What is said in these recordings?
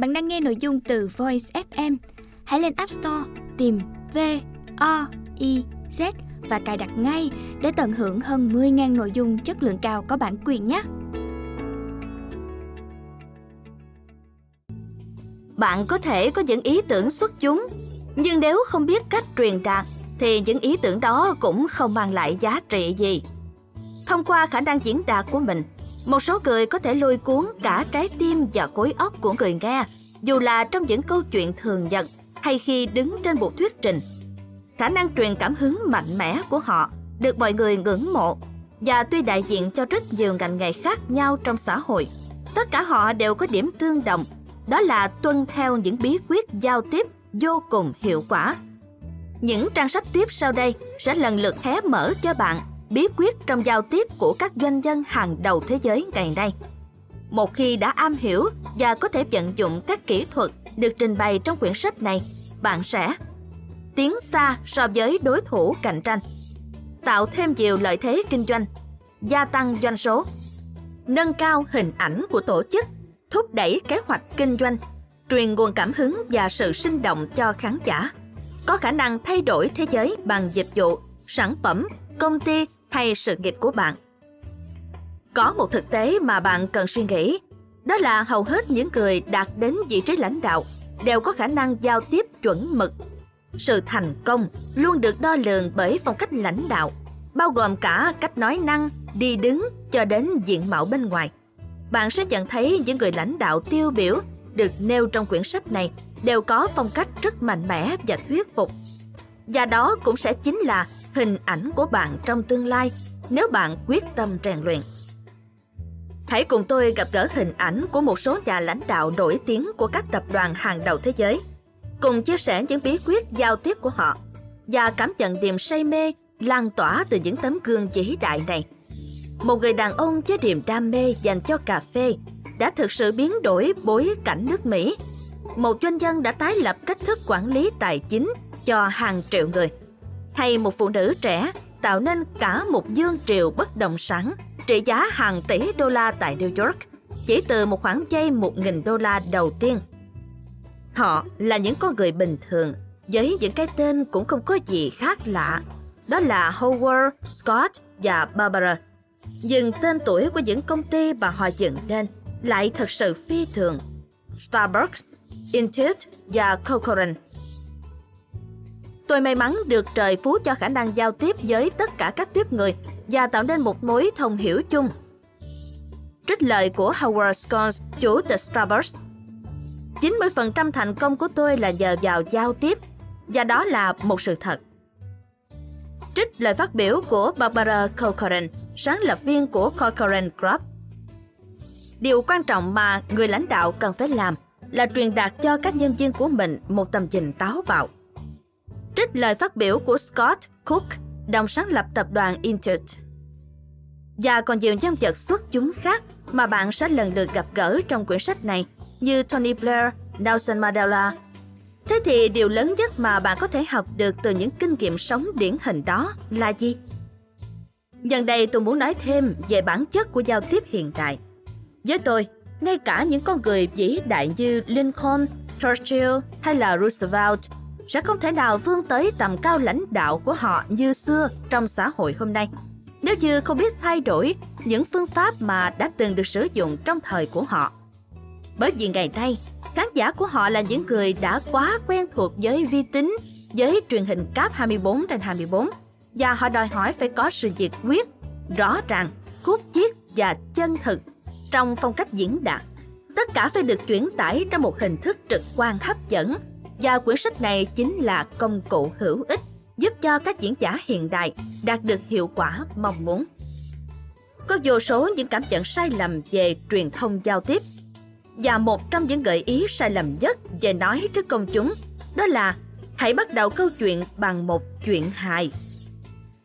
Bạn đang nghe nội dung từ Voice FM. Hãy lên App Store tìm V O I Z và cài đặt ngay để tận hưởng hơn 10.000 nội dung chất lượng cao có bản quyền nhé. Bạn có thể có những ý tưởng xuất chúng, nhưng nếu không biết cách truyền đạt thì những ý tưởng đó cũng không mang lại giá trị gì. Thông qua khả năng diễn đạt của mình, một số người có thể lôi cuốn cả trái tim và khối óc của người nghe, dù là trong những câu chuyện thường nhật hay khi đứng trên một thuyết trình. Khả năng truyền cảm hứng mạnh mẽ của họ được mọi người ngưỡng mộ và tuy đại diện cho rất nhiều ngành nghề khác nhau trong xã hội, tất cả họ đều có điểm tương đồng, đó là tuân theo những bí quyết giao tiếp vô cùng hiệu quả. Những trang sách tiếp sau đây sẽ lần lượt hé mở cho bạn bí quyết trong giao tiếp của các doanh nhân hàng đầu thế giới ngày nay. Một khi đã am hiểu và có thể vận dụng các kỹ thuật được trình bày trong quyển sách này, bạn sẽ tiến xa so với đối thủ cạnh tranh, tạo thêm nhiều lợi thế kinh doanh, gia tăng doanh số, nâng cao hình ảnh của tổ chức, thúc đẩy kế hoạch kinh doanh, truyền nguồn cảm hứng và sự sinh động cho khán giả, có khả năng thay đổi thế giới bằng dịch vụ, sản phẩm, công ty hay sự nghiệp của bạn. Có một thực tế mà bạn cần suy nghĩ, đó là hầu hết những người đạt đến vị trí lãnh đạo đều có khả năng giao tiếp chuẩn mực. Sự thành công luôn được đo lường bởi phong cách lãnh đạo, bao gồm cả cách nói năng, đi đứng cho đến diện mạo bên ngoài. Bạn sẽ nhận thấy những người lãnh đạo tiêu biểu được nêu trong quyển sách này đều có phong cách rất mạnh mẽ và thuyết phục. Và đó cũng sẽ chính là hình ảnh của bạn trong tương lai nếu bạn quyết tâm rèn luyện. Hãy cùng tôi gặp gỡ hình ảnh của một số nhà lãnh đạo nổi tiếng của các tập đoàn hàng đầu thế giới, cùng chia sẻ những bí quyết giao tiếp của họ và cảm nhận niềm say mê lan tỏa từ những tấm gương vĩ đại này. Một người đàn ông với niềm đam mê dành cho cà phê đã thực sự biến đổi bối cảnh nước Mỹ. Một doanh nhân đã tái lập cách thức quản lý tài chính cho hàng triệu người hay một phụ nữ trẻ tạo nên cả một dương triều bất động sản trị giá hàng tỷ đô la tại New York chỉ từ một khoản vay 1.000 đô la đầu tiên. Họ là những con người bình thường với những cái tên cũng không có gì khác lạ. Đó là Howard, Scott và Barbara. Nhưng tên tuổi của những công ty mà họ dựng nên lại thật sự phi thường. Starbucks, Intuit và Coca-Cola Tôi may mắn được trời phú cho khả năng giao tiếp với tất cả các tiếp người và tạo nên một mối thông hiểu chung. Trích lời của Howard Scones, chủ tịch Starbucks. 90% thành công của tôi là nhờ vào giao tiếp, và đó là một sự thật. Trích lời phát biểu của Barbara Corcoran, sáng lập viên của Corcoran Group. Điều quan trọng mà người lãnh đạo cần phải làm là truyền đạt cho các nhân viên của mình một tầm nhìn táo bạo trích lời phát biểu của Scott Cook, đồng sáng lập tập đoàn Intuit. Và còn nhiều nhân vật xuất chúng khác mà bạn sẽ lần lượt gặp gỡ trong quyển sách này như Tony Blair, Nelson Mandela. Thế thì điều lớn nhất mà bạn có thể học được từ những kinh nghiệm sống điển hình đó là gì? Dần đây tôi muốn nói thêm về bản chất của giao tiếp hiện đại. Với tôi, ngay cả những con người vĩ đại như Lincoln, Churchill hay là Roosevelt sẽ không thể nào vươn tới tầm cao lãnh đạo của họ như xưa trong xã hội hôm nay nếu như không biết thay đổi những phương pháp mà đã từng được sử dụng trong thời của họ. Bởi vì ngày nay, khán giả của họ là những người đã quá quen thuộc với vi tính, với truyền hình cáp 24 trên 24 và họ đòi hỏi phải có sự nhiệt quyết, rõ ràng, khúc chiết và chân thực trong phong cách diễn đạt. Tất cả phải được chuyển tải trong một hình thức trực quan hấp dẫn và quyển sách này chính là công cụ hữu ích giúp cho các diễn giả hiện đại đạt được hiệu quả mong muốn. Có vô số những cảm nhận sai lầm về truyền thông giao tiếp và một trong những gợi ý sai lầm nhất về nói trước công chúng đó là hãy bắt đầu câu chuyện bằng một chuyện hài.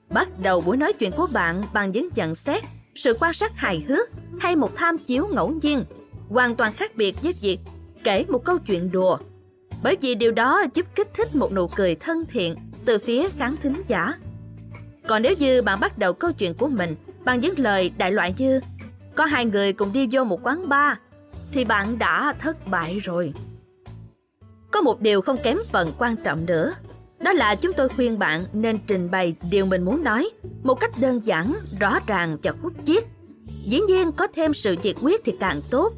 Bắt đầu buổi nói chuyện của bạn bằng những nhận xét, sự quan sát hài hước hay một tham chiếu ngẫu nhiên, hoàn toàn khác biệt với việc kể một câu chuyện đùa bởi vì điều đó giúp kích thích một nụ cười thân thiện từ phía khán thính giả. Còn nếu như bạn bắt đầu câu chuyện của mình bằng những lời đại loại như có hai người cùng đi vô một quán bar, thì bạn đã thất bại rồi. Có một điều không kém phần quan trọng nữa, đó là chúng tôi khuyên bạn nên trình bày điều mình muốn nói một cách đơn giản, rõ ràng cho khúc chiết. Dĩ nhiên có thêm sự nhiệt quyết thì càng tốt.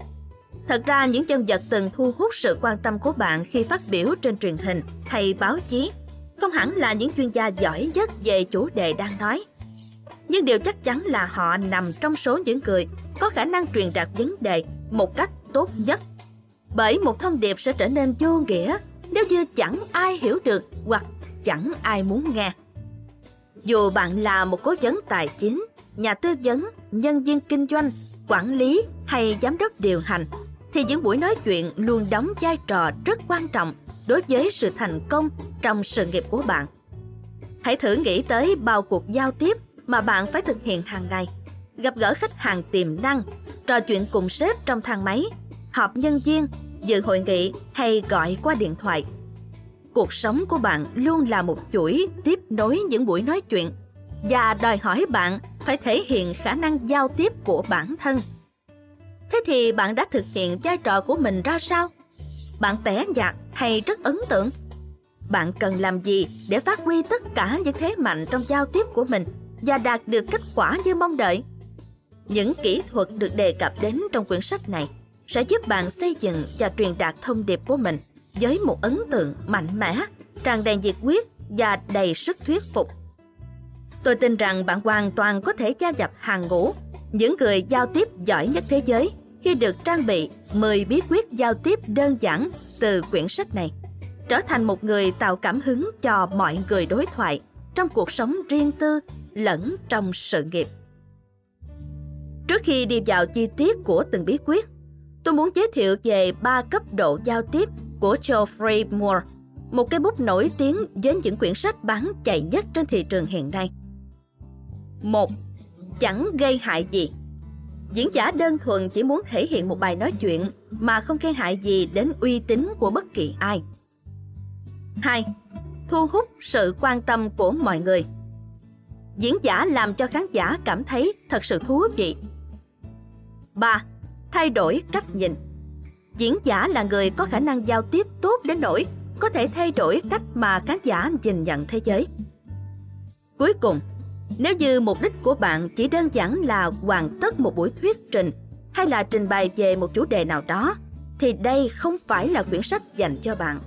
Thật ra những nhân vật từng thu hút sự quan tâm của bạn khi phát biểu trên truyền hình hay báo chí không hẳn là những chuyên gia giỏi nhất về chủ đề đang nói. Nhưng điều chắc chắn là họ nằm trong số những người có khả năng truyền đạt vấn đề một cách tốt nhất. Bởi một thông điệp sẽ trở nên vô nghĩa nếu như chẳng ai hiểu được hoặc chẳng ai muốn nghe. Dù bạn là một cố vấn tài chính, nhà tư vấn, nhân viên kinh doanh, quản lý hay giám đốc điều hành, thì những buổi nói chuyện luôn đóng vai trò rất quan trọng đối với sự thành công trong sự nghiệp của bạn. Hãy thử nghĩ tới bao cuộc giao tiếp mà bạn phải thực hiện hàng ngày. Gặp gỡ khách hàng tiềm năng, trò chuyện cùng sếp trong thang máy, họp nhân viên, dự hội nghị hay gọi qua điện thoại. Cuộc sống của bạn luôn là một chuỗi tiếp nối những buổi nói chuyện và đòi hỏi bạn phải thể hiện khả năng giao tiếp của bản thân. Thế thì bạn đã thực hiện vai trò của mình ra sao? Bạn tẻ nhạt hay rất ấn tượng? Bạn cần làm gì để phát huy tất cả những thế mạnh trong giao tiếp của mình và đạt được kết quả như mong đợi? Những kỹ thuật được đề cập đến trong quyển sách này sẽ giúp bạn xây dựng và truyền đạt thông điệp của mình với một ấn tượng mạnh mẽ, tràn đầy nhiệt huyết và đầy sức thuyết phục. Tôi tin rằng bạn hoàn toàn có thể gia nhập hàng ngũ những người giao tiếp giỏi nhất thế giới khi được trang bị 10 bí quyết giao tiếp đơn giản từ quyển sách này, trở thành một người tạo cảm hứng cho mọi người đối thoại trong cuộc sống riêng tư lẫn trong sự nghiệp. Trước khi đi vào chi tiết của từng bí quyết, tôi muốn giới thiệu về ba cấp độ giao tiếp của Geoffrey Moore, một cây bút nổi tiếng với những quyển sách bán chạy nhất trên thị trường hiện nay. Một, Chẳng gây hại gì Diễn giả đơn thuần chỉ muốn thể hiện một bài nói chuyện mà không gây hại gì đến uy tín của bất kỳ ai. 2. Thu hút sự quan tâm của mọi người Diễn giả làm cho khán giả cảm thấy thật sự thú vị. 3. Thay đổi cách nhìn Diễn giả là người có khả năng giao tiếp tốt đến nỗi có thể thay đổi cách mà khán giả nhìn nhận thế giới. Cuối cùng, nếu như mục đích của bạn chỉ đơn giản là hoàn tất một buổi thuyết trình hay là trình bày về một chủ đề nào đó, thì đây không phải là quyển sách dành cho bạn.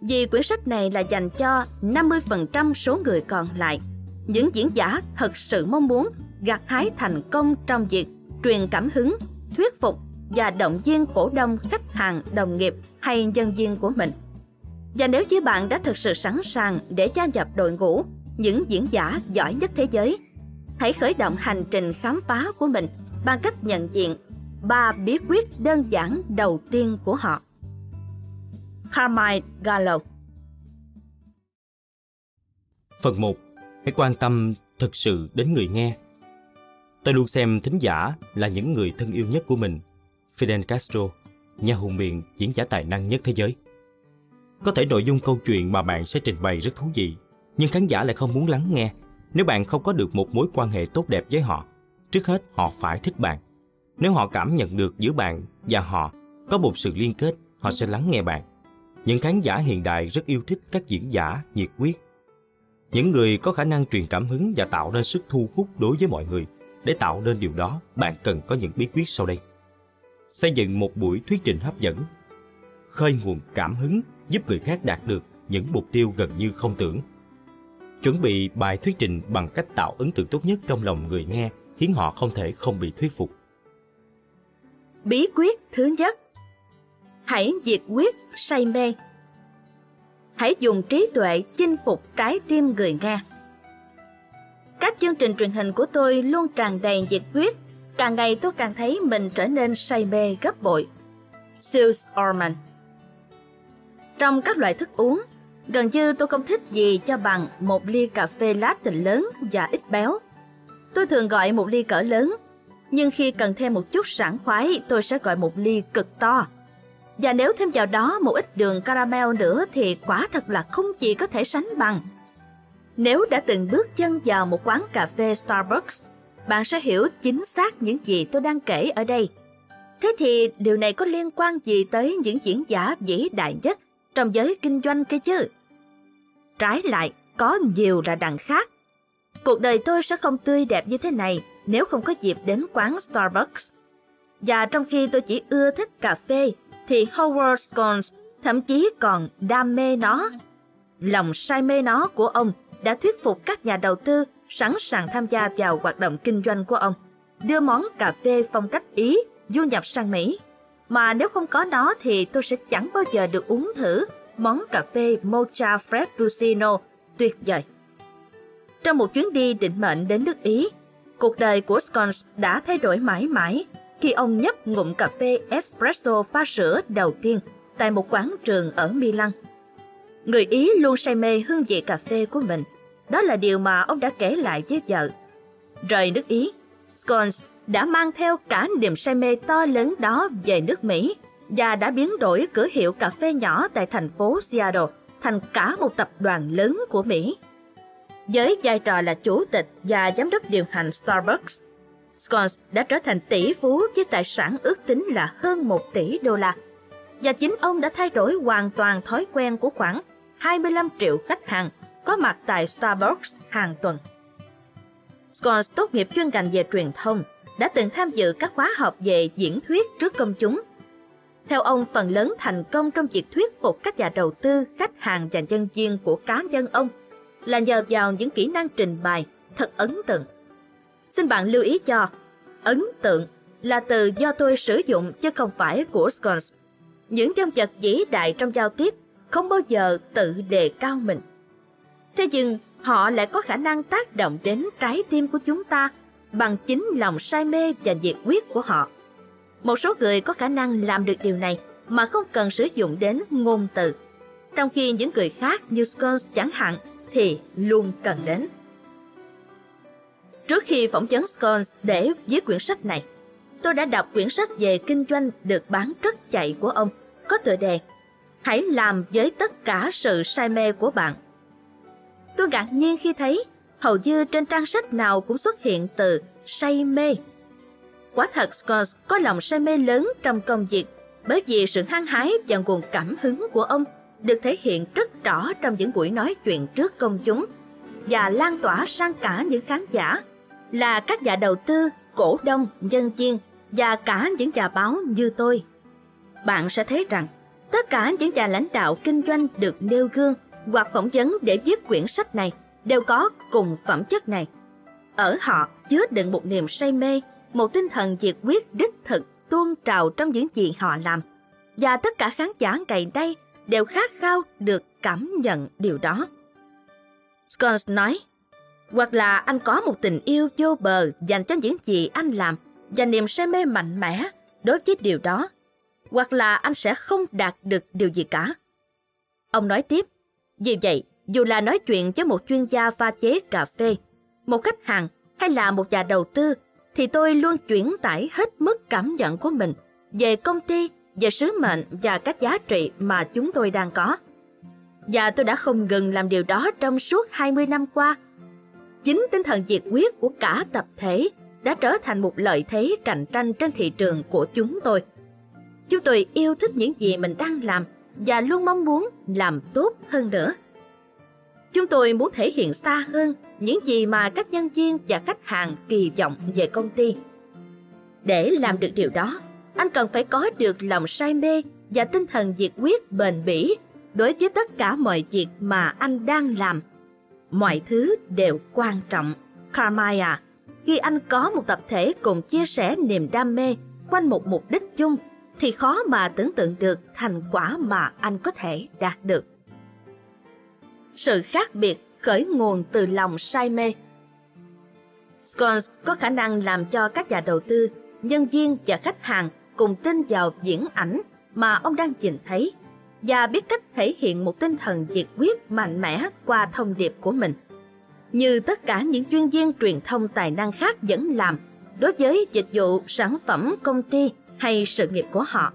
Vì quyển sách này là dành cho 50% số người còn lại, những diễn giả thật sự mong muốn gặt hái thành công trong việc truyền cảm hứng, thuyết phục và động viên cổ đông, khách hàng, đồng nghiệp hay nhân viên của mình. Và nếu như bạn đã thực sự sẵn sàng để gia nhập đội ngũ những diễn giả giỏi nhất thế giới, hãy khởi động hành trình khám phá của mình bằng cách nhận diện ba bí quyết đơn giản đầu tiên của họ. Carmine Gallo Phần 1. Hãy quan tâm thực sự đến người nghe. Tôi luôn xem thính giả là những người thân yêu nhất của mình Fidel Castro, nhà hùng biện, diễn giả tài năng nhất thế giới. Có thể nội dung câu chuyện mà bạn sẽ trình bày rất thú vị, nhưng khán giả lại không muốn lắng nghe nếu bạn không có được một mối quan hệ tốt đẹp với họ. Trước hết, họ phải thích bạn. Nếu họ cảm nhận được giữa bạn và họ có một sự liên kết, họ sẽ lắng nghe bạn. Những khán giả hiện đại rất yêu thích các diễn giả nhiệt huyết. Những người có khả năng truyền cảm hứng và tạo nên sức thu hút đối với mọi người. Để tạo nên điều đó, bạn cần có những bí quyết sau đây xây dựng một buổi thuyết trình hấp dẫn, khơi nguồn cảm hứng giúp người khác đạt được những mục tiêu gần như không tưởng. Chuẩn bị bài thuyết trình bằng cách tạo ấn tượng tốt nhất trong lòng người nghe khiến họ không thể không bị thuyết phục. Bí quyết thứ nhất Hãy diệt quyết say mê Hãy dùng trí tuệ chinh phục trái tim người nghe. Các chương trình truyền hình của tôi luôn tràn đầy nhiệt huyết Càng ngày tôi càng thấy mình trở nên say mê gấp bội. Sales Orman Trong các loại thức uống, gần như tôi không thích gì cho bằng một ly cà phê latte lớn và ít béo. Tôi thường gọi một ly cỡ lớn, nhưng khi cần thêm một chút sảng khoái, tôi sẽ gọi một ly cực to. Và nếu thêm vào đó một ít đường caramel nữa thì quả thật là không chỉ có thể sánh bằng. Nếu đã từng bước chân vào một quán cà phê Starbucks bạn sẽ hiểu chính xác những gì tôi đang kể ở đây. Thế thì điều này có liên quan gì tới những diễn giả vĩ đại nhất trong giới kinh doanh kia chứ? Trái lại, có nhiều là đằng khác. Cuộc đời tôi sẽ không tươi đẹp như thế này nếu không có dịp đến quán Starbucks. Và trong khi tôi chỉ ưa thích cà phê, thì Howard Scones thậm chí còn đam mê nó. Lòng say mê nó của ông đã thuyết phục các nhà đầu tư sẵn sàng tham gia vào hoạt động kinh doanh của ông, đưa món cà phê phong cách Ý du nhập sang Mỹ. Mà nếu không có nó thì tôi sẽ chẳng bao giờ được uống thử món cà phê Mocha Frappuccino tuyệt vời. Trong một chuyến đi định mệnh đến nước Ý, cuộc đời của Scones đã thay đổi mãi mãi khi ông nhấp ngụm cà phê espresso pha sữa đầu tiên tại một quán trường ở Milan. Người Ý luôn say mê hương vị cà phê của mình. Đó là điều mà ông đã kể lại với vợ. Rời nước Ý, Scones đã mang theo cả niềm say mê to lớn đó về nước Mỹ và đã biến đổi cửa hiệu cà phê nhỏ tại thành phố Seattle thành cả một tập đoàn lớn của Mỹ. Với vai trò là chủ tịch và giám đốc điều hành Starbucks, Scones đã trở thành tỷ phú với tài sản ước tính là hơn 1 tỷ đô la. Và chính ông đã thay đổi hoàn toàn thói quen của khoảng 25 triệu khách hàng có mặt tại Starbucks hàng tuần. Scones tốt nghiệp chuyên ngành về truyền thông, đã từng tham dự các khóa học về diễn thuyết trước công chúng. Theo ông, phần lớn thành công trong việc thuyết phục các nhà đầu tư, khách hàng và nhân viên của cá nhân ông là nhờ vào những kỹ năng trình bày thật ấn tượng. Xin bạn lưu ý cho, ấn tượng là từ do tôi sử dụng chứ không phải của Scones. Những nhân vật vĩ đại trong giao tiếp không bao giờ tự đề cao mình. Thế nhưng họ lại có khả năng tác động đến trái tim của chúng ta bằng chính lòng say mê và nhiệt huyết của họ. Một số người có khả năng làm được điều này mà không cần sử dụng đến ngôn từ, trong khi những người khác như Scholes chẳng hạn thì luôn cần đến. Trước khi phỏng vấn Scholes để viết quyển sách này, tôi đã đọc quyển sách về kinh doanh được bán rất chạy của ông, có tựa đề Hãy làm với tất cả sự say mê của bạn. Tôi ngạc nhiên khi thấy hầu như trên trang sách nào cũng xuất hiện từ say mê. Quả thật Scott có lòng say mê lớn trong công việc bởi vì sự hăng hái và nguồn cảm hứng của ông được thể hiện rất rõ trong những buổi nói chuyện trước công chúng và lan tỏa sang cả những khán giả là các nhà đầu tư, cổ đông, nhân viên và cả những nhà báo như tôi. Bạn sẽ thấy rằng tất cả những nhà lãnh đạo kinh doanh được nêu gương hoặc phỏng vấn để viết quyển sách này đều có cùng phẩm chất này. Ở họ chứa đựng một niềm say mê, một tinh thần nhiệt quyết đích thực tuôn trào trong những gì họ làm. Và tất cả khán giả ngày đây đều khát khao được cảm nhận điều đó. Scones nói, hoặc là anh có một tình yêu vô bờ dành cho những gì anh làm và niềm say mê mạnh mẽ đối với điều đó, hoặc là anh sẽ không đạt được điều gì cả. Ông nói tiếp, vì vậy, dù là nói chuyện với một chuyên gia pha chế cà phê, một khách hàng hay là một nhà đầu tư, thì tôi luôn chuyển tải hết mức cảm nhận của mình về công ty, về sứ mệnh và các giá trị mà chúng tôi đang có. Và tôi đã không ngừng làm điều đó trong suốt 20 năm qua. Chính tinh thần diệt quyết của cả tập thể đã trở thành một lợi thế cạnh tranh trên thị trường của chúng tôi. Chúng tôi yêu thích những gì mình đang làm và luôn mong muốn làm tốt hơn nữa. Chúng tôi muốn thể hiện xa hơn những gì mà các nhân viên và khách hàng kỳ vọng về công ty. Để làm được điều đó, anh cần phải có được lòng say mê và tinh thần nhiệt quyết bền bỉ đối với tất cả mọi việc mà anh đang làm. Mọi thứ đều quan trọng. Carmaya, khi anh có một tập thể cùng chia sẻ niềm đam mê quanh một mục đích chung, thì khó mà tưởng tượng được thành quả mà anh có thể đạt được sự khác biệt khởi nguồn từ lòng say mê. Scones có khả năng làm cho các nhà đầu tư, nhân viên và khách hàng cùng tin vào diễn ảnh mà ông đang nhìn thấy và biết cách thể hiện một tinh thần nhiệt quyết mạnh mẽ qua thông điệp của mình. Như tất cả những chuyên viên truyền thông tài năng khác vẫn làm đối với dịch vụ, sản phẩm, công ty hay sự nghiệp của họ.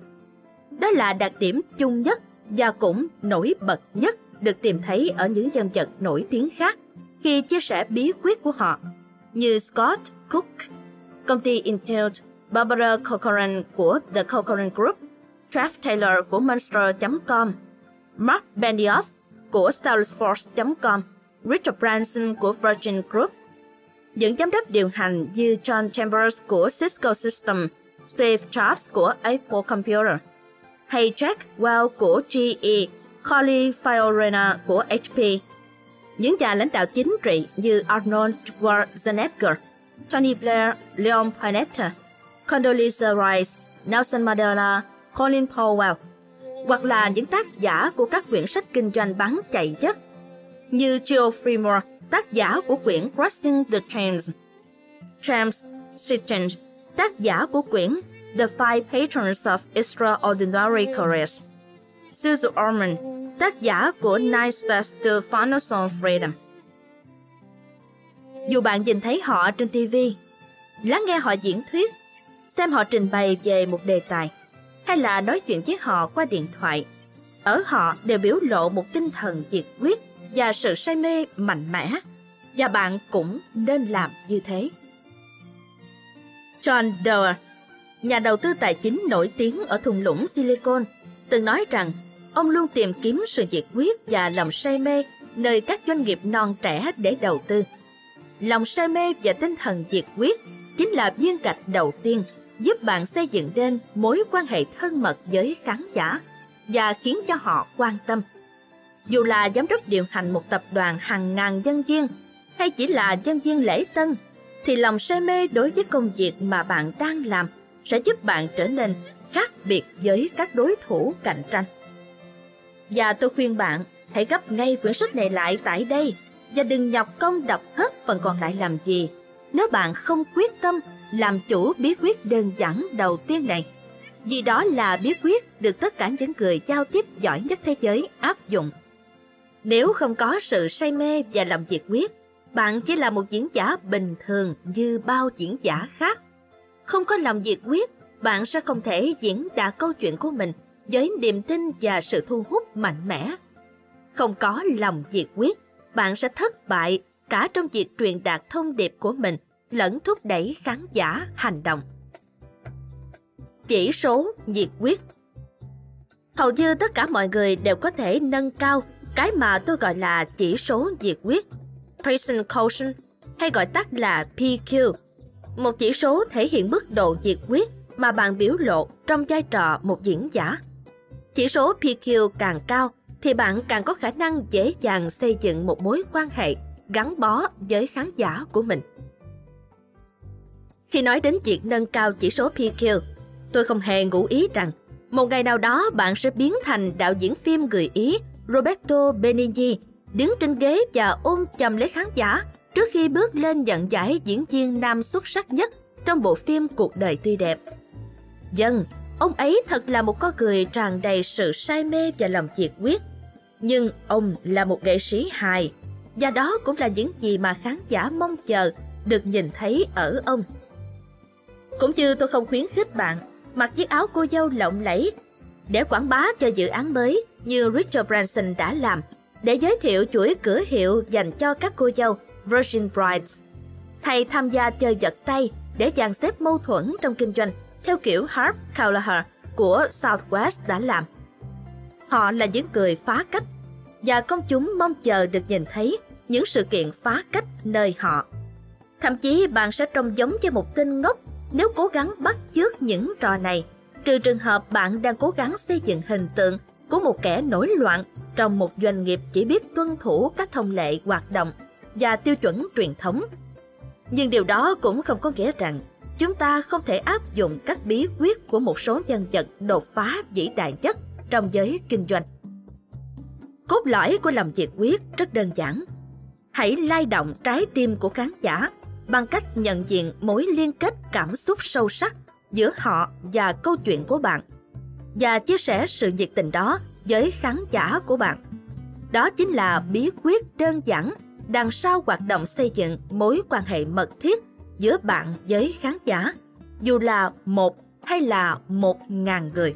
Đó là đặc điểm chung nhất và cũng nổi bật nhất được tìm thấy ở những nhân vật nổi tiếng khác khi chia sẻ bí quyết của họ, như Scott Cook, công ty Intel, Barbara Corcoran của The Corcoran Group, Trev Taylor của Monster.com, Mark Benioff của Salesforce.com, Richard Branson của Virgin Group. Những giám đốc điều hành như John Chambers của Cisco Systems, Steve Jobs của Apple Computer, hay Jack Welch của GE, Colin Fiorina của HP. Những nhà lãnh đạo chính trị như Arnold Schwarzenegger, Tony Blair, Leon Panetta, Condoleezza Rice, Nelson Mandela, Colin Powell, hoặc là những tác giả của các quyển sách kinh doanh bán chạy nhất như Joe Fremore, tác giả của quyển Crossing the Trains, James Sitchin, tác giả của quyển The Five Patrons of Extraordinary Careers, Susan Orman, tác giả của Nine Steps to Freedom. Dù bạn nhìn thấy họ trên TV, lắng nghe họ diễn thuyết, xem họ trình bày về một đề tài, hay là nói chuyện với họ qua điện thoại, ở họ đều biểu lộ một tinh thần nhiệt quyết và sự say mê mạnh mẽ, và bạn cũng nên làm như thế. John Doerr, nhà đầu tư tài chính nổi tiếng ở thung lũng Silicon, từng nói rằng ông luôn tìm kiếm sự nhiệt quyết và lòng say mê nơi các doanh nghiệp non trẻ để đầu tư. Lòng say mê và tinh thần nhiệt quyết chính là viên gạch đầu tiên giúp bạn xây dựng nên mối quan hệ thân mật với khán giả và khiến cho họ quan tâm. Dù là giám đốc điều hành một tập đoàn hàng ngàn nhân viên hay chỉ là nhân viên lễ tân, thì lòng say mê đối với công việc mà bạn đang làm sẽ giúp bạn trở nên khác biệt với các đối thủ cạnh tranh. Và tôi khuyên bạn hãy gấp ngay quyển sách này lại tại đây và đừng nhọc công đọc hết phần còn lại làm gì nếu bạn không quyết tâm làm chủ bí quyết đơn giản đầu tiên này. Vì đó là bí quyết được tất cả những người giao tiếp giỏi nhất thế giới áp dụng. Nếu không có sự say mê và làm việc quyết, bạn chỉ là một diễn giả bình thường như bao diễn giả khác. Không có lòng nhiệt quyết, bạn sẽ không thể diễn đạt câu chuyện của mình với niềm tin và sự thu hút mạnh mẽ. Không có lòng nhiệt quyết, bạn sẽ thất bại cả trong việc truyền đạt thông điệp của mình lẫn thúc đẩy khán giả hành động. Chỉ số nhiệt quyết Hầu như tất cả mọi người đều có thể nâng cao cái mà tôi gọi là chỉ số nhiệt quyết, Present Quotient, hay gọi tắt là PQ. Một chỉ số thể hiện mức độ nhiệt quyết mà bạn biểu lộ trong vai trò một diễn giả. Chỉ số PQ càng cao thì bạn càng có khả năng dễ dàng xây dựng một mối quan hệ gắn bó với khán giả của mình. Khi nói đến việc nâng cao chỉ số PQ, tôi không hề ngụ ý rằng một ngày nào đó bạn sẽ biến thành đạo diễn phim người Ý Roberto Benigni đứng trên ghế và ôm chầm lấy khán giả trước khi bước lên nhận giải diễn viên nam xuất sắc nhất trong bộ phim Cuộc đời tươi đẹp. Dân, ông ấy thật là một con người tràn đầy sự say mê và lòng nhiệt quyết. Nhưng ông là một nghệ sĩ hài, và đó cũng là những gì mà khán giả mong chờ được nhìn thấy ở ông. Cũng như tôi không khuyến khích bạn mặc chiếc áo cô dâu lộng lẫy để quảng bá cho dự án mới như Richard Branson đã làm để giới thiệu chuỗi cửa hiệu dành cho các cô dâu Virgin Brides. Thầy tham gia chơi giật tay để dàn xếp mâu thuẫn trong kinh doanh theo kiểu Harp Callagher của Southwest đã làm. Họ là những người phá cách và công chúng mong chờ được nhìn thấy những sự kiện phá cách nơi họ. Thậm chí bạn sẽ trông giống như một tên ngốc nếu cố gắng bắt chước những trò này, trừ trường hợp bạn đang cố gắng xây dựng hình tượng của một kẻ nổi loạn trong một doanh nghiệp chỉ biết tuân thủ các thông lệ hoạt động và tiêu chuẩn truyền thống. Nhưng điều đó cũng không có nghĩa rằng chúng ta không thể áp dụng các bí quyết của một số nhân vật đột phá vĩ đại nhất trong giới kinh doanh. Cốt lõi của làm việc quyết rất đơn giản. Hãy lay động trái tim của khán giả bằng cách nhận diện mối liên kết cảm xúc sâu sắc giữa họ và câu chuyện của bạn và chia sẻ sự nhiệt tình đó với khán giả của bạn. Đó chính là bí quyết đơn giản đằng sau hoạt động xây dựng mối quan hệ mật thiết giữa bạn với khán giả, dù là một hay là một ngàn người.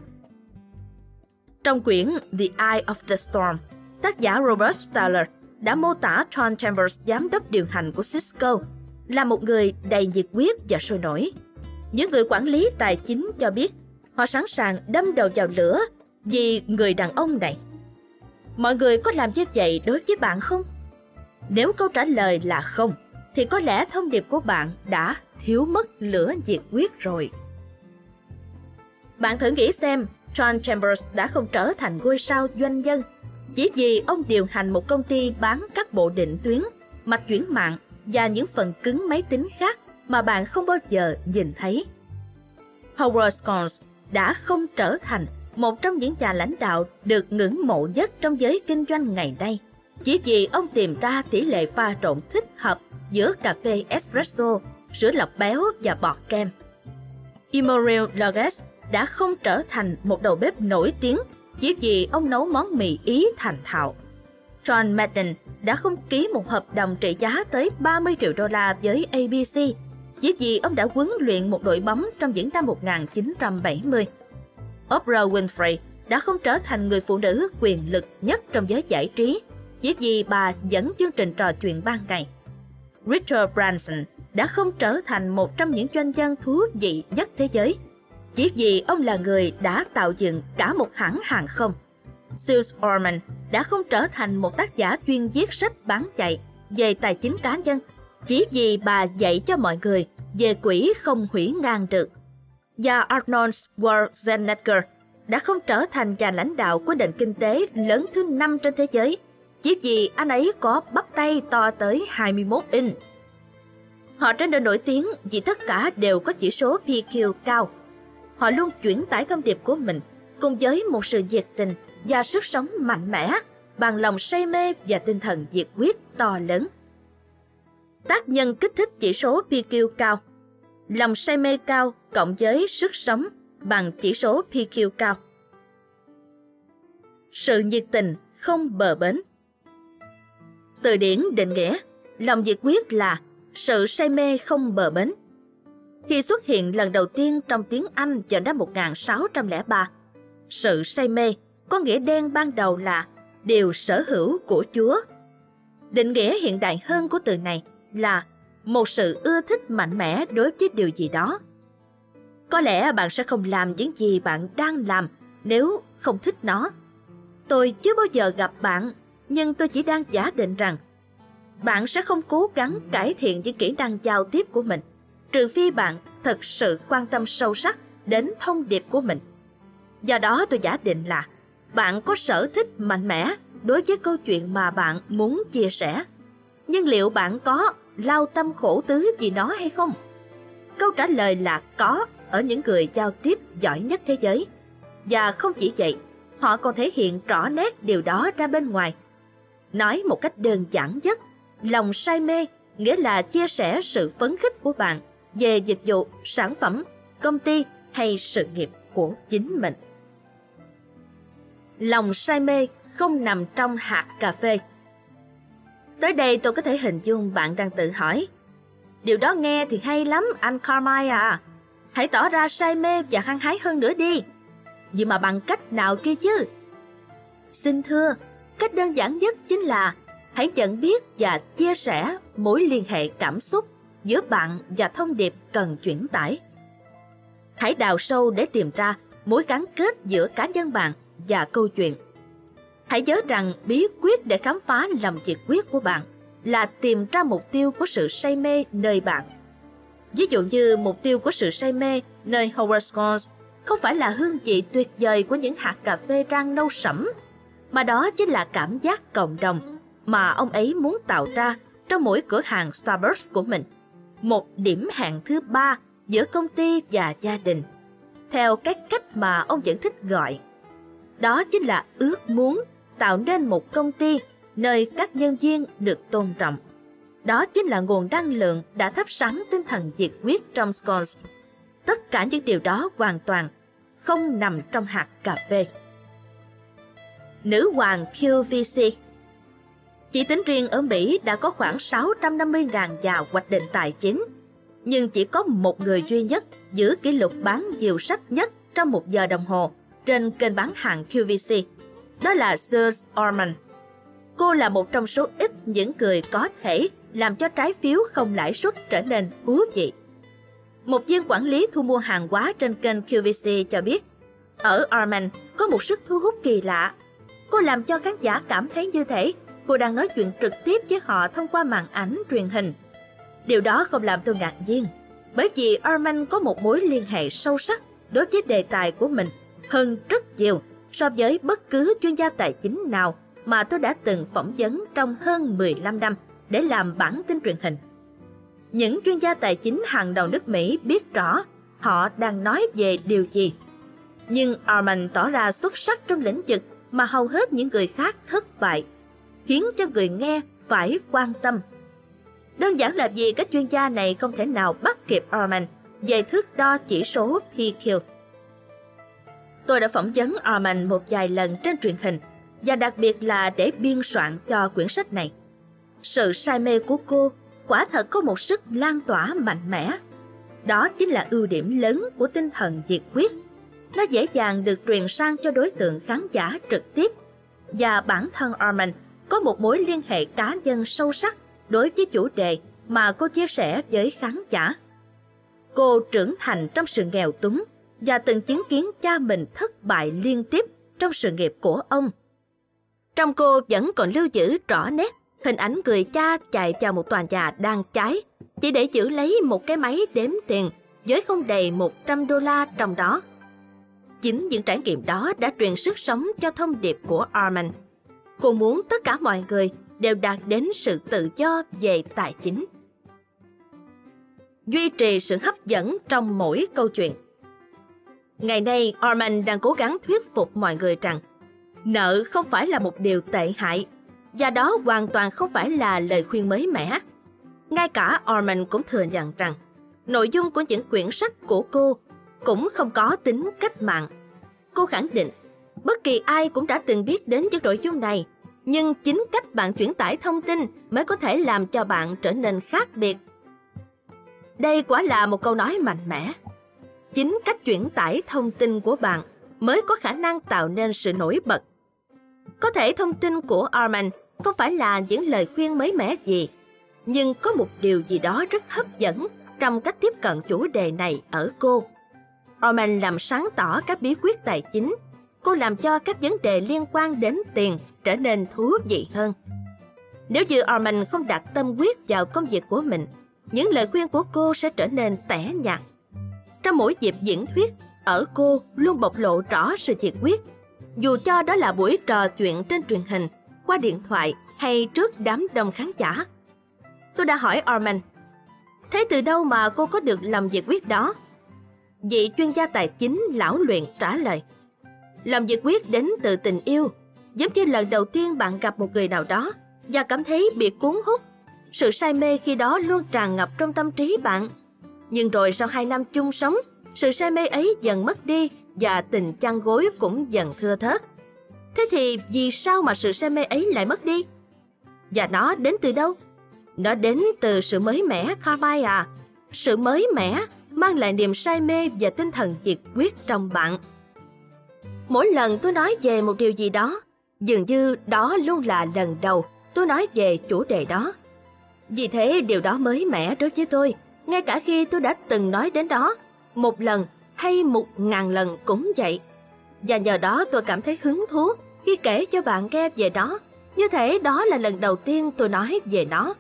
Trong quyển The Eye of the Storm, tác giả Robert Staller đã mô tả John Chambers, giám đốc điều hành của Cisco, là một người đầy nhiệt huyết và sôi nổi. Những người quản lý tài chính cho biết họ sẵn sàng đâm đầu vào lửa vì người đàn ông này. Mọi người có làm như vậy đối với bạn không? Nếu câu trả lời là không, thì có lẽ thông điệp của bạn đã thiếu mất lửa nhiệt huyết rồi. Bạn thử nghĩ xem, John Chambers đã không trở thành ngôi sao doanh nhân chỉ vì ông điều hành một công ty bán các bộ định tuyến, mạch chuyển mạng và những phần cứng máy tính khác mà bạn không bao giờ nhìn thấy. Howard Schultz đã không trở thành một trong những nhà lãnh đạo được ngưỡng mộ nhất trong giới kinh doanh ngày nay, chỉ vì ông tìm ra tỷ lệ pha trộn thích hợp giữa cà phê espresso, sữa lọc béo và bọt kem. Immanuel Loges đã không trở thành một đầu bếp nổi tiếng chỉ vì ông nấu món mì Ý thành thạo. John Madden đã không ký một hợp đồng trị giá tới 30 triệu đô la với ABC chỉ vì ông đã huấn luyện một đội bóng trong những năm 1970. Oprah Winfrey đã không trở thành người phụ nữ quyền lực nhất trong giới giải trí chỉ vì bà dẫn chương trình trò chuyện ban ngày. Richard Branson đã không trở thành một trong những doanh nhân thú vị nhất thế giới chỉ vì ông là người đã tạo dựng cả một hãng hàng không. Sales Orman đã không trở thành một tác giả chuyên viết sách bán chạy về tài chính cá nhân, chỉ vì bà dạy cho mọi người về quỹ không hủy ngang được. Và Arnold Schwarzenegger đã không trở thành nhà lãnh đạo của nền kinh tế lớn thứ năm trên thế giới chỉ vì anh ấy có bắp tay to tới 21 inch. Họ trở nên nổi tiếng vì tất cả đều có chỉ số PQ cao họ luôn chuyển tải thông điệp của mình cùng với một sự nhiệt tình và sức sống mạnh mẽ, bằng lòng say mê và tinh thần nhiệt quyết to lớn. Tác nhân kích thích chỉ số PQ cao Lòng say mê cao cộng với sức sống bằng chỉ số PQ cao. Sự nhiệt tình không bờ bến từ điển định nghĩa, lòng nhiệt quyết là sự say mê không bờ bến khi xuất hiện lần đầu tiên trong tiếng Anh vào năm 1603. Sự say mê có nghĩa đen ban đầu là điều sở hữu của Chúa. Định nghĩa hiện đại hơn của từ này là một sự ưa thích mạnh mẽ đối với điều gì đó. Có lẽ bạn sẽ không làm những gì bạn đang làm nếu không thích nó. Tôi chưa bao giờ gặp bạn, nhưng tôi chỉ đang giả định rằng bạn sẽ không cố gắng cải thiện những kỹ năng giao tiếp của mình trừ phi bạn thật sự quan tâm sâu sắc đến thông điệp của mình. Do đó tôi giả định là bạn có sở thích mạnh mẽ đối với câu chuyện mà bạn muốn chia sẻ. Nhưng liệu bạn có lao tâm khổ tứ vì nó hay không? Câu trả lời là có ở những người giao tiếp giỏi nhất thế giới. Và không chỉ vậy, họ còn thể hiện rõ nét điều đó ra bên ngoài. Nói một cách đơn giản nhất, lòng say mê nghĩa là chia sẻ sự phấn khích của bạn về dịch vụ, sản phẩm, công ty hay sự nghiệp của chính mình. Lòng say mê không nằm trong hạt cà phê. Tới đây tôi có thể hình dung bạn đang tự hỏi. Điều đó nghe thì hay lắm anh Carmine à. Hãy tỏ ra say mê và hăng hái hơn nữa đi. Nhưng mà bằng cách nào kia chứ? Xin thưa, cách đơn giản nhất chính là hãy nhận biết và chia sẻ mối liên hệ cảm xúc giữa bạn và thông điệp cần chuyển tải. Hãy đào sâu để tìm ra mối gắn kết giữa cá nhân bạn và câu chuyện. Hãy nhớ rằng bí quyết để khám phá lòng nhiệt quyết của bạn là tìm ra mục tiêu của sự say mê nơi bạn. Ví dụ như mục tiêu của sự say mê nơi Howard Schultz không phải là hương vị tuyệt vời của những hạt cà phê rang nâu sẫm, mà đó chính là cảm giác cộng đồng mà ông ấy muốn tạo ra trong mỗi cửa hàng Starbucks của mình một điểm hẹn thứ ba giữa công ty và gia đình, theo cái cách mà ông vẫn thích gọi. Đó chính là ước muốn tạo nên một công ty nơi các nhân viên được tôn trọng. Đó chính là nguồn năng lượng đã thắp sáng tinh thần nhiệt huyết trong Scones. Tất cả những điều đó hoàn toàn không nằm trong hạt cà phê. Nữ hoàng QVC chỉ tính riêng ở Mỹ đã có khoảng 650.000 nhà hoạch định tài chính, nhưng chỉ có một người duy nhất giữ kỷ lục bán nhiều sách nhất trong một giờ đồng hồ trên kênh bán hàng QVC. Đó là Suze Orman. Cô là một trong số ít những người có thể làm cho trái phiếu không lãi suất trở nên thú vị. Một viên quản lý thu mua hàng hóa trên kênh QVC cho biết, ở Arman có một sức thu hút kỳ lạ. Cô làm cho khán giả cảm thấy như thể cô đang nói chuyện trực tiếp với họ thông qua màn ảnh truyền hình. Điều đó không làm tôi ngạc nhiên, bởi vì Arman có một mối liên hệ sâu sắc đối với đề tài của mình hơn rất nhiều so với bất cứ chuyên gia tài chính nào mà tôi đã từng phỏng vấn trong hơn 15 năm để làm bản tin truyền hình. Những chuyên gia tài chính hàng đầu nước Mỹ biết rõ họ đang nói về điều gì. Nhưng Arman tỏ ra xuất sắc trong lĩnh vực mà hầu hết những người khác thất bại, khiến cho người nghe phải quan tâm. Đơn giản là vì các chuyên gia này không thể nào bắt kịp Arman về thước đo chỉ số PQ. Tôi đã phỏng vấn Arman một vài lần trên truyền hình và đặc biệt là để biên soạn cho quyển sách này. Sự say mê của cô quả thật có một sức lan tỏa mạnh mẽ. Đó chính là ưu điểm lớn của tinh thần diệt quyết. Nó dễ dàng được truyền sang cho đối tượng khán giả trực tiếp. Và bản thân armin có một mối liên hệ cá nhân sâu sắc đối với chủ đề mà cô chia sẻ với khán giả. Cô trưởng thành trong sự nghèo túng và từng chứng kiến cha mình thất bại liên tiếp trong sự nghiệp của ông. Trong cô vẫn còn lưu giữ rõ nét hình ảnh người cha chạy vào một tòa nhà đang cháy, chỉ để giữ lấy một cái máy đếm tiền với không đầy 100 đô la trong đó. Chính những trải nghiệm đó đã truyền sức sống cho thông điệp của Arman. Cô muốn tất cả mọi người đều đạt đến sự tự do về tài chính. Duy trì sự hấp dẫn trong mỗi câu chuyện Ngày nay, Arman đang cố gắng thuyết phục mọi người rằng nợ không phải là một điều tệ hại và đó hoàn toàn không phải là lời khuyên mới mẻ. Ngay cả Arman cũng thừa nhận rằng nội dung của những quyển sách của cô cũng không có tính cách mạng. Cô khẳng định, bất kỳ ai cũng đã từng biết đến những nội dung này, nhưng chính cách bạn chuyển tải thông tin mới có thể làm cho bạn trở nên khác biệt. Đây quả là một câu nói mạnh mẽ. Chính cách chuyển tải thông tin của bạn mới có khả năng tạo nên sự nổi bật. Có thể thông tin của Arman không phải là những lời khuyên mới mẻ gì, nhưng có một điều gì đó rất hấp dẫn trong cách tiếp cận chủ đề này ở cô. Roman làm sáng tỏ các bí quyết tài chính. Cô làm cho các vấn đề liên quan đến tiền trở nên thú vị hơn. Nếu như Orman không đặt tâm quyết vào công việc của mình, những lời khuyên của cô sẽ trở nên tẻ nhạt. Trong mỗi dịp diễn thuyết, ở cô luôn bộc lộ rõ sự nhiệt quyết. Dù cho đó là buổi trò chuyện trên truyền hình qua điện thoại hay trước đám đông khán giả. Tôi đã hỏi Orman, thế từ đâu mà cô có được lòng nhiệt quyết đó? Vị chuyên gia tài chính lão luyện trả lời, lòng nhiệt quyết đến từ tình yêu, giống như lần đầu tiên bạn gặp một người nào đó và cảm thấy bị cuốn hút. Sự say mê khi đó luôn tràn ngập trong tâm trí bạn. Nhưng rồi sau hai năm chung sống, sự say mê ấy dần mất đi và tình chăn gối cũng dần thưa thớt. Thế thì vì sao mà sự say mê ấy lại mất đi? Và nó đến từ đâu? Nó đến từ sự mới mẻ Carmine à. Sự mới mẻ mang lại niềm say mê và tinh thần nhiệt quyết trong bạn. Mỗi lần tôi nói về một điều gì đó, dường như đó luôn là lần đầu tôi nói về chủ đề đó. Vì thế điều đó mới mẻ đối với tôi, ngay cả khi tôi đã từng nói đến đó, một lần hay một ngàn lần cũng vậy. Và nhờ đó tôi cảm thấy hứng thú khi kể cho bạn nghe về đó. Như thể đó là lần đầu tiên tôi nói về nó.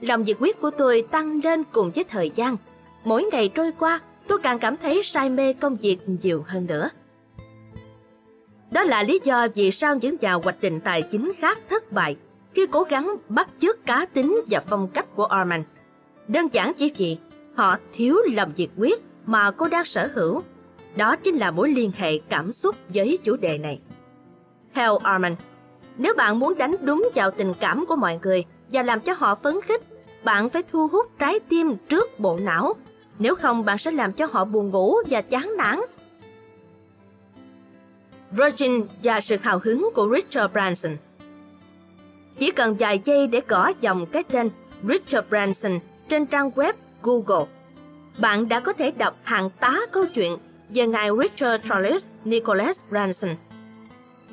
Lòng nhiệt quyết của tôi tăng lên cùng với thời gian. Mỗi ngày trôi qua, tôi càng cảm thấy say mê công việc nhiều hơn nữa. Đó là lý do vì sao những nhà hoạch định tài chính khác thất bại khi cố gắng bắt chước cá tính và phong cách của Arman. Đơn giản chỉ vì họ thiếu lòng nhiệt quyết mà cô đang sở hữu. Đó chính là mối liên hệ cảm xúc với chủ đề này. Theo Arman, nếu bạn muốn đánh đúng vào tình cảm của mọi người và làm cho họ phấn khích, bạn phải thu hút trái tim trước bộ não. Nếu không, bạn sẽ làm cho họ buồn ngủ và chán nản. Virgin và sự hào hứng của Richard Branson Chỉ cần vài giây để gõ dòng cái tên Richard Branson trên trang web Google, bạn đã có thể đọc hàng tá câu chuyện về ngài Richard Charles Nicholas Branson –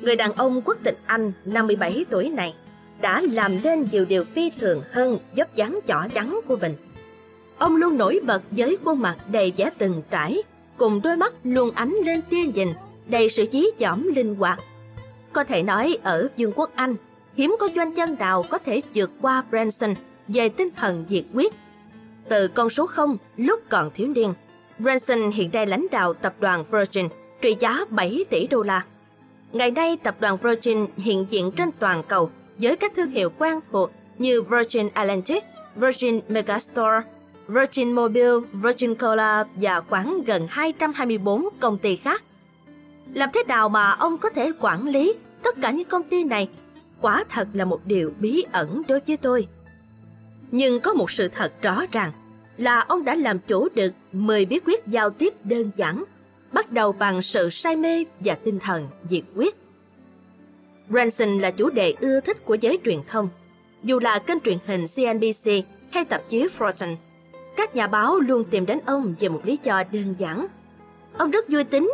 người đàn ông quốc tịch Anh 57 tuổi này đã làm nên nhiều điều phi thường hơn dấp dáng nhỏ trắng của mình. Ông luôn nổi bật với khuôn mặt đầy vẻ từng trải, cùng đôi mắt luôn ánh lên tia nhìn, đầy sự chí chỏm linh hoạt. Có thể nói ở Dương quốc Anh, hiếm có doanh nhân nào có thể vượt qua Branson về tinh thần diệt quyết. Từ con số 0 lúc còn thiếu niên, Branson hiện nay lãnh đạo tập đoàn Virgin trị giá 7 tỷ đô la. Ngày nay, tập đoàn Virgin hiện diện trên toàn cầu với các thương hiệu quen thuộc như Virgin Atlantic, Virgin Megastore, Virgin Mobile, Virgin Cola và khoảng gần 224 công ty khác. Làm thế nào mà ông có thể quản lý tất cả những công ty này? Quả thật là một điều bí ẩn đối với tôi. Nhưng có một sự thật rõ ràng là ông đã làm chủ được 10 bí quyết giao tiếp đơn giản, bắt đầu bằng sự say mê và tinh thần diệt quyết. Branson là chủ đề ưa thích của giới truyền thông, dù là kênh truyền hình CNBC hay tạp chí Fortune. Các nhà báo luôn tìm đến ông về một lý do đơn giản. Ông rất vui tính.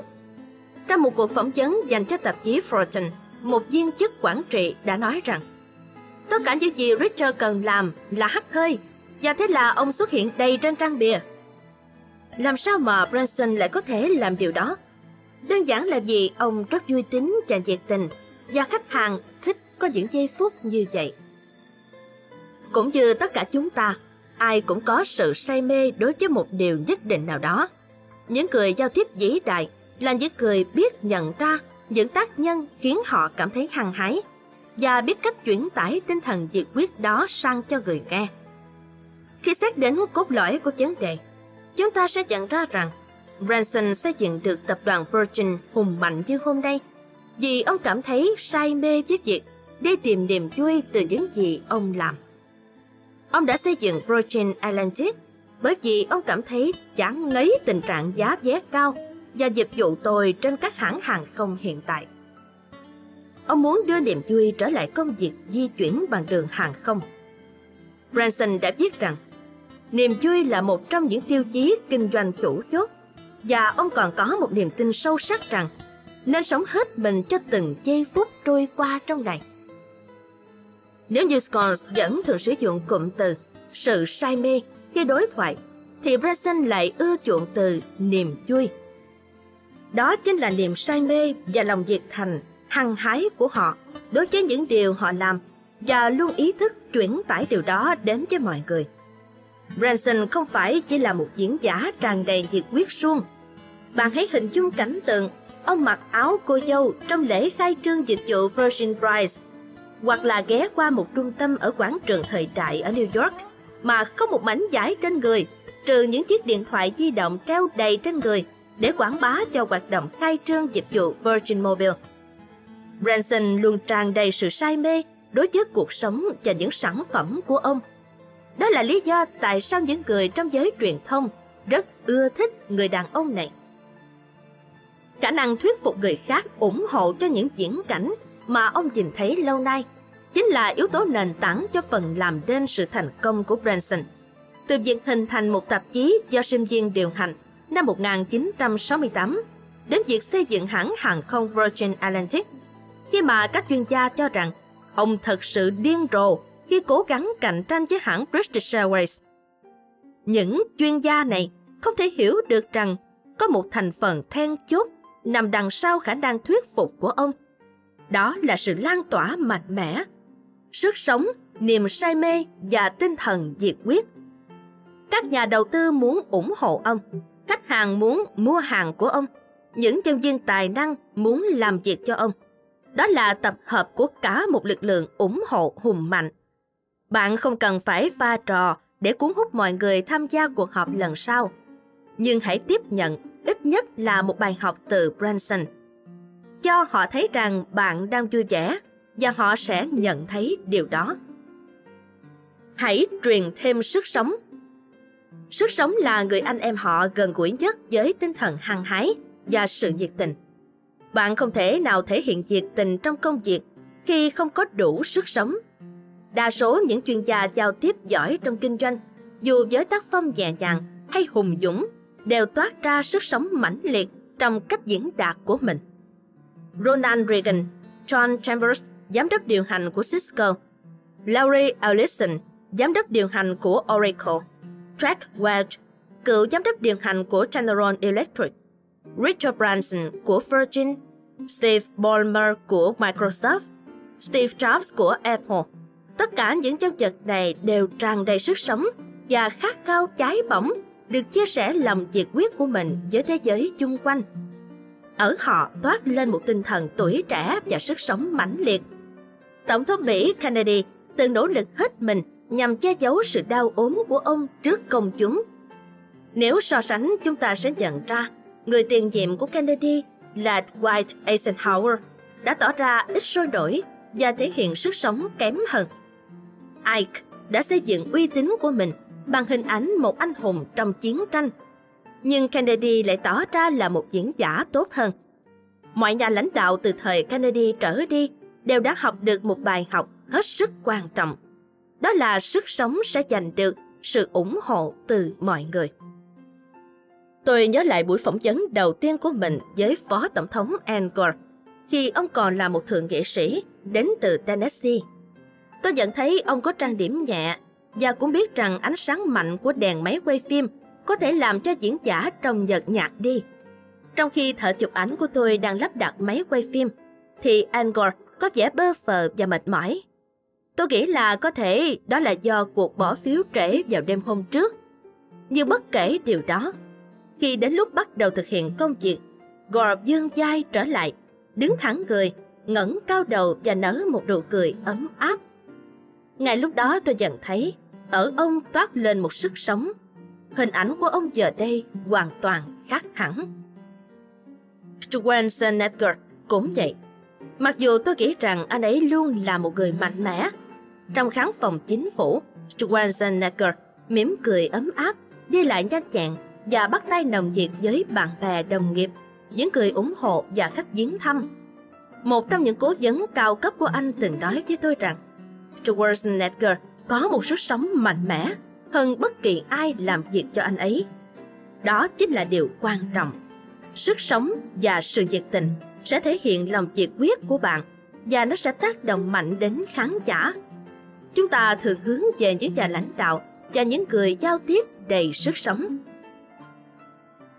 Trong một cuộc phỏng vấn dành cho tạp chí Fortune, một viên chức quản trị đã nói rằng tất cả những gì Richard cần làm là hắt hơi và thế là ông xuất hiện đầy trên trang bìa. Làm sao mà Branson lại có thể làm điều đó? Đơn giản là vì ông rất vui tính và nhiệt tình và khách hàng thích có những giây phút như vậy. Cũng như tất cả chúng ta, ai cũng có sự say mê đối với một điều nhất định nào đó. Những người giao tiếp vĩ đại là những người biết nhận ra những tác nhân khiến họ cảm thấy hăng hái và biết cách chuyển tải tinh thần nhiệt quyết đó sang cho người nghe. Khi xét đến cốt lõi của vấn đề, chúng ta sẽ nhận ra rằng Branson xây dựng được tập đoàn Virgin hùng mạnh như hôm nay vì ông cảm thấy say mê với việc đi tìm niềm vui từ những gì ông làm. Ông đã xây dựng Virgin Atlantic bởi vì ông cảm thấy chán ngấy tình trạng giá vé cao và dịch vụ tồi trên các hãng hàng không hiện tại. Ông muốn đưa niềm vui trở lại công việc di chuyển bằng đường hàng không. Branson đã viết rằng, niềm vui là một trong những tiêu chí kinh doanh chủ chốt và ông còn có một niềm tin sâu sắc rằng nên sống hết mình cho từng giây phút trôi qua trong ngày. Nếu như Scott vẫn thường sử dụng cụm từ sự say mê khi đối thoại, thì Branson lại ưa chuộng từ niềm vui. Đó chính là niềm say mê và lòng nhiệt thành, hăng hái của họ đối với những điều họ làm và luôn ý thức chuyển tải điều đó đến với mọi người. Branson không phải chỉ là một diễn giả tràn đầy nhiệt quyết suông. Bạn hãy hình dung cảnh tượng ông mặc áo cô dâu trong lễ khai trương dịch vụ Virgin Price hoặc là ghé qua một trung tâm ở quảng trường thời đại ở New York mà không một mảnh giải trên người, trừ những chiếc điện thoại di động treo đầy trên người để quảng bá cho hoạt động khai trương dịch vụ Virgin Mobile. Branson luôn tràn đầy sự say mê đối với cuộc sống và những sản phẩm của ông. Đó là lý do tại sao những người trong giới truyền thông rất ưa thích người đàn ông này. Khả năng thuyết phục người khác ủng hộ cho những diễn cảnh mà ông nhìn thấy lâu nay chính là yếu tố nền tảng cho phần làm nên sự thành công của Branson. Từ việc hình thành một tạp chí do sinh viên điều hành năm 1968 đến việc xây dựng hãng hàng không Virgin Atlantic, khi mà các chuyên gia cho rằng ông thật sự điên rồ khi cố gắng cạnh tranh với hãng British Airways. Những chuyên gia này không thể hiểu được rằng có một thành phần then chốt nằm đằng sau khả năng thuyết phục của ông – đó là sự lan tỏa mạnh mẽ, sức sống, niềm say mê và tinh thần diệt quyết. Các nhà đầu tư muốn ủng hộ ông, khách hàng muốn mua hàng của ông, những nhân viên tài năng muốn làm việc cho ông. Đó là tập hợp của cả một lực lượng ủng hộ hùng mạnh. Bạn không cần phải pha trò để cuốn hút mọi người tham gia cuộc họp lần sau. Nhưng hãy tiếp nhận ít nhất là một bài học từ Branson – cho họ thấy rằng bạn đang vui vẻ và họ sẽ nhận thấy điều đó. Hãy truyền thêm sức sống. Sức sống là người anh em họ gần gũi nhất với tinh thần hăng hái và sự nhiệt tình. Bạn không thể nào thể hiện nhiệt tình trong công việc khi không có đủ sức sống. Đa số những chuyên gia giao tiếp giỏi trong kinh doanh, dù với tác phong nhẹ nhàng hay hùng dũng, đều toát ra sức sống mãnh liệt trong cách diễn đạt của mình. Ronald Reagan, John Chambers, giám đốc điều hành của Cisco, Larry Ellison, giám đốc điều hành của Oracle, Jack Welch, cựu giám đốc điều hành của General Electric, Richard Branson của Virgin, Steve Ballmer của Microsoft, Steve Jobs của Apple. Tất cả những nhân vật này đều tràn đầy sức sống và khát khao cháy bỏng được chia sẻ lòng nhiệt quyết của mình với thế giới chung quanh. Ở họ toát lên một tinh thần tuổi trẻ và sức sống mãnh liệt. Tổng thống Mỹ Kennedy từng nỗ lực hết mình nhằm che giấu sự đau ốm của ông trước công chúng. Nếu so sánh, chúng ta sẽ nhận ra người tiền nhiệm của Kennedy là Dwight Eisenhower đã tỏ ra ít sôi nổi và thể hiện sức sống kém hơn. Ike đã xây dựng uy tín của mình bằng hình ảnh một anh hùng trong chiến tranh. Nhưng Kennedy lại tỏ ra là một diễn giả tốt hơn. Mọi nhà lãnh đạo từ thời Kennedy trở đi đều đã học được một bài học hết sức quan trọng. Đó là sức sống sẽ giành được sự ủng hộ từ mọi người. Tôi nhớ lại buổi phỏng vấn đầu tiên của mình với Phó Tổng thống Al Gore khi ông còn là một thượng nghệ sĩ đến từ Tennessee. Tôi nhận thấy ông có trang điểm nhẹ và cũng biết rằng ánh sáng mạnh của đèn máy quay phim có thể làm cho diễn giả trông nhợt nhạt đi. Trong khi thợ chụp ảnh của tôi đang lắp đặt máy quay phim, thì Angor có vẻ bơ phờ và mệt mỏi. Tôi nghĩ là có thể đó là do cuộc bỏ phiếu trễ vào đêm hôm trước. Nhưng bất kể điều đó, khi đến lúc bắt đầu thực hiện công việc, Gore dương dai trở lại, đứng thẳng người, ngẩng cao đầu và nở một nụ cười ấm áp. Ngay lúc đó tôi nhận thấy ở ông toát lên một sức sống. Hình ảnh của ông giờ đây hoàn toàn khác hẳn. Schwarzenegger cũng vậy. Mặc dù tôi nghĩ rằng anh ấy luôn là một người mạnh mẽ. Trong khán phòng chính phủ, Schwarzenegger mỉm cười ấm áp, đi lại nhanh nhẹn và bắt tay nồng nhiệt với bạn bè đồng nghiệp, những người ủng hộ và khách viếng thăm. Một trong những cố vấn cao cấp của anh từng nói với tôi rằng Schwarzenegger có một sức sống mạnh mẽ hơn bất kỳ ai làm việc cho anh ấy. Đó chính là điều quan trọng. Sức sống và sự nhiệt tình sẽ thể hiện lòng nhiệt quyết của bạn và nó sẽ tác động mạnh đến khán giả. Chúng ta thường hướng về những nhà lãnh đạo và những người giao tiếp đầy sức sống.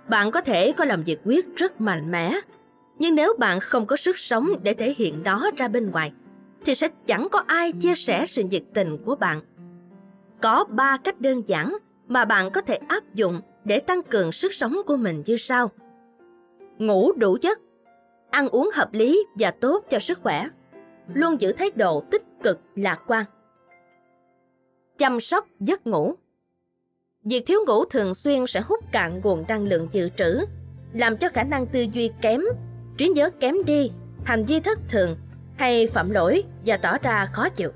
Bạn có thể có lòng nhiệt quyết rất mạnh mẽ, nhưng nếu bạn không có sức sống để thể hiện nó ra bên ngoài, thì sẽ chẳng có ai chia sẻ sự nhiệt tình của bạn. Có 3 cách đơn giản mà bạn có thể áp dụng để tăng cường sức sống của mình như sau. Ngủ đủ giấc, ăn uống hợp lý và tốt cho sức khỏe, luôn giữ thái độ tích cực lạc quan. Chăm sóc giấc ngủ Việc thiếu ngủ thường xuyên sẽ hút cạn nguồn năng lượng dự trữ, làm cho khả năng tư duy kém, trí nhớ kém đi, hành vi thất thường hay phạm lỗi và tỏ ra khó chịu.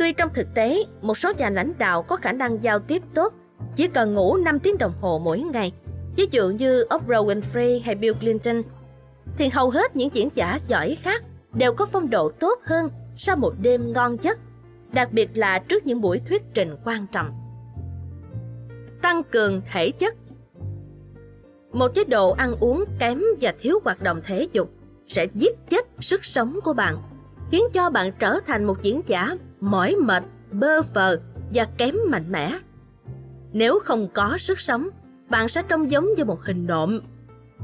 Tuy trong thực tế, một số nhà lãnh đạo có khả năng giao tiếp tốt, chỉ cần ngủ 5 tiếng đồng hồ mỗi ngày, ví dụ như Oprah Winfrey hay Bill Clinton, thì hầu hết những diễn giả giỏi khác đều có phong độ tốt hơn sau một đêm ngon giấc, đặc biệt là trước những buổi thuyết trình quan trọng. Tăng cường thể chất Một chế độ ăn uống kém và thiếu hoạt động thể dục sẽ giết chết sức sống của bạn, khiến cho bạn trở thành một diễn giả mỏi mệt, bơ phờ và kém mạnh mẽ. Nếu không có sức sống, bạn sẽ trông giống như một hình nộm.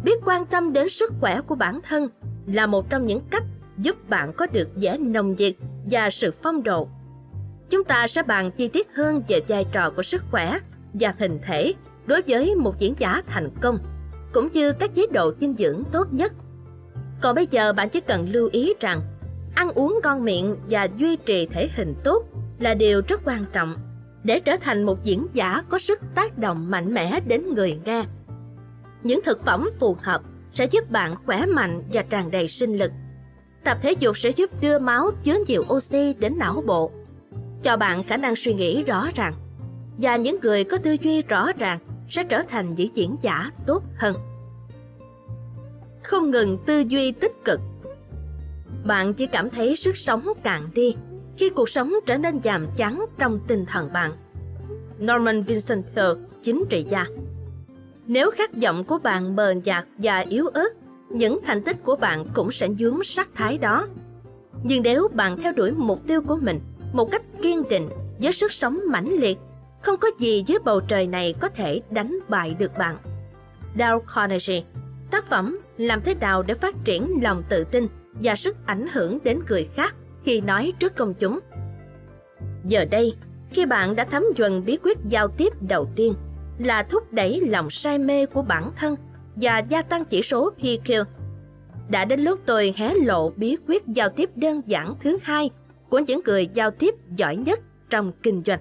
Biết quan tâm đến sức khỏe của bản thân là một trong những cách giúp bạn có được vẻ nồng nhiệt và sự phong độ. Chúng ta sẽ bàn chi tiết hơn về vai trò của sức khỏe và hình thể đối với một diễn giả thành công, cũng như các chế độ dinh dưỡng tốt nhất còn bây giờ bạn chỉ cần lưu ý rằng ăn uống ngon miệng và duy trì thể hình tốt là điều rất quan trọng để trở thành một diễn giả có sức tác động mạnh mẽ đến người nghe. Những thực phẩm phù hợp sẽ giúp bạn khỏe mạnh và tràn đầy sinh lực. Tập thể dục sẽ giúp đưa máu chứa nhiều oxy đến não bộ, cho bạn khả năng suy nghĩ rõ ràng. Và những người có tư duy rõ ràng sẽ trở thành những diễn giả tốt hơn không ngừng tư duy tích cực. Bạn chỉ cảm thấy sức sống cạn đi khi cuộc sống trở nên giảm chán trong tinh thần bạn. Norman Vincent Peale, chính trị gia Nếu khát vọng của bạn mờ nhạt và yếu ớt, những thành tích của bạn cũng sẽ dướng sắc thái đó. Nhưng nếu bạn theo đuổi mục tiêu của mình một cách kiên định với sức sống mãnh liệt, Không có gì dưới bầu trời này có thể đánh bại được bạn. Dale Carnegie Tác phẩm Làm thế nào để phát triển lòng tự tin và sức ảnh hưởng đến người khác khi nói trước công chúng. Giờ đây, khi bạn đã thấm nhuần bí quyết giao tiếp đầu tiên là thúc đẩy lòng say mê của bản thân và gia tăng chỉ số PQ. Đã đến lúc tôi hé lộ bí quyết giao tiếp đơn giản thứ hai của những người giao tiếp giỏi nhất trong kinh doanh.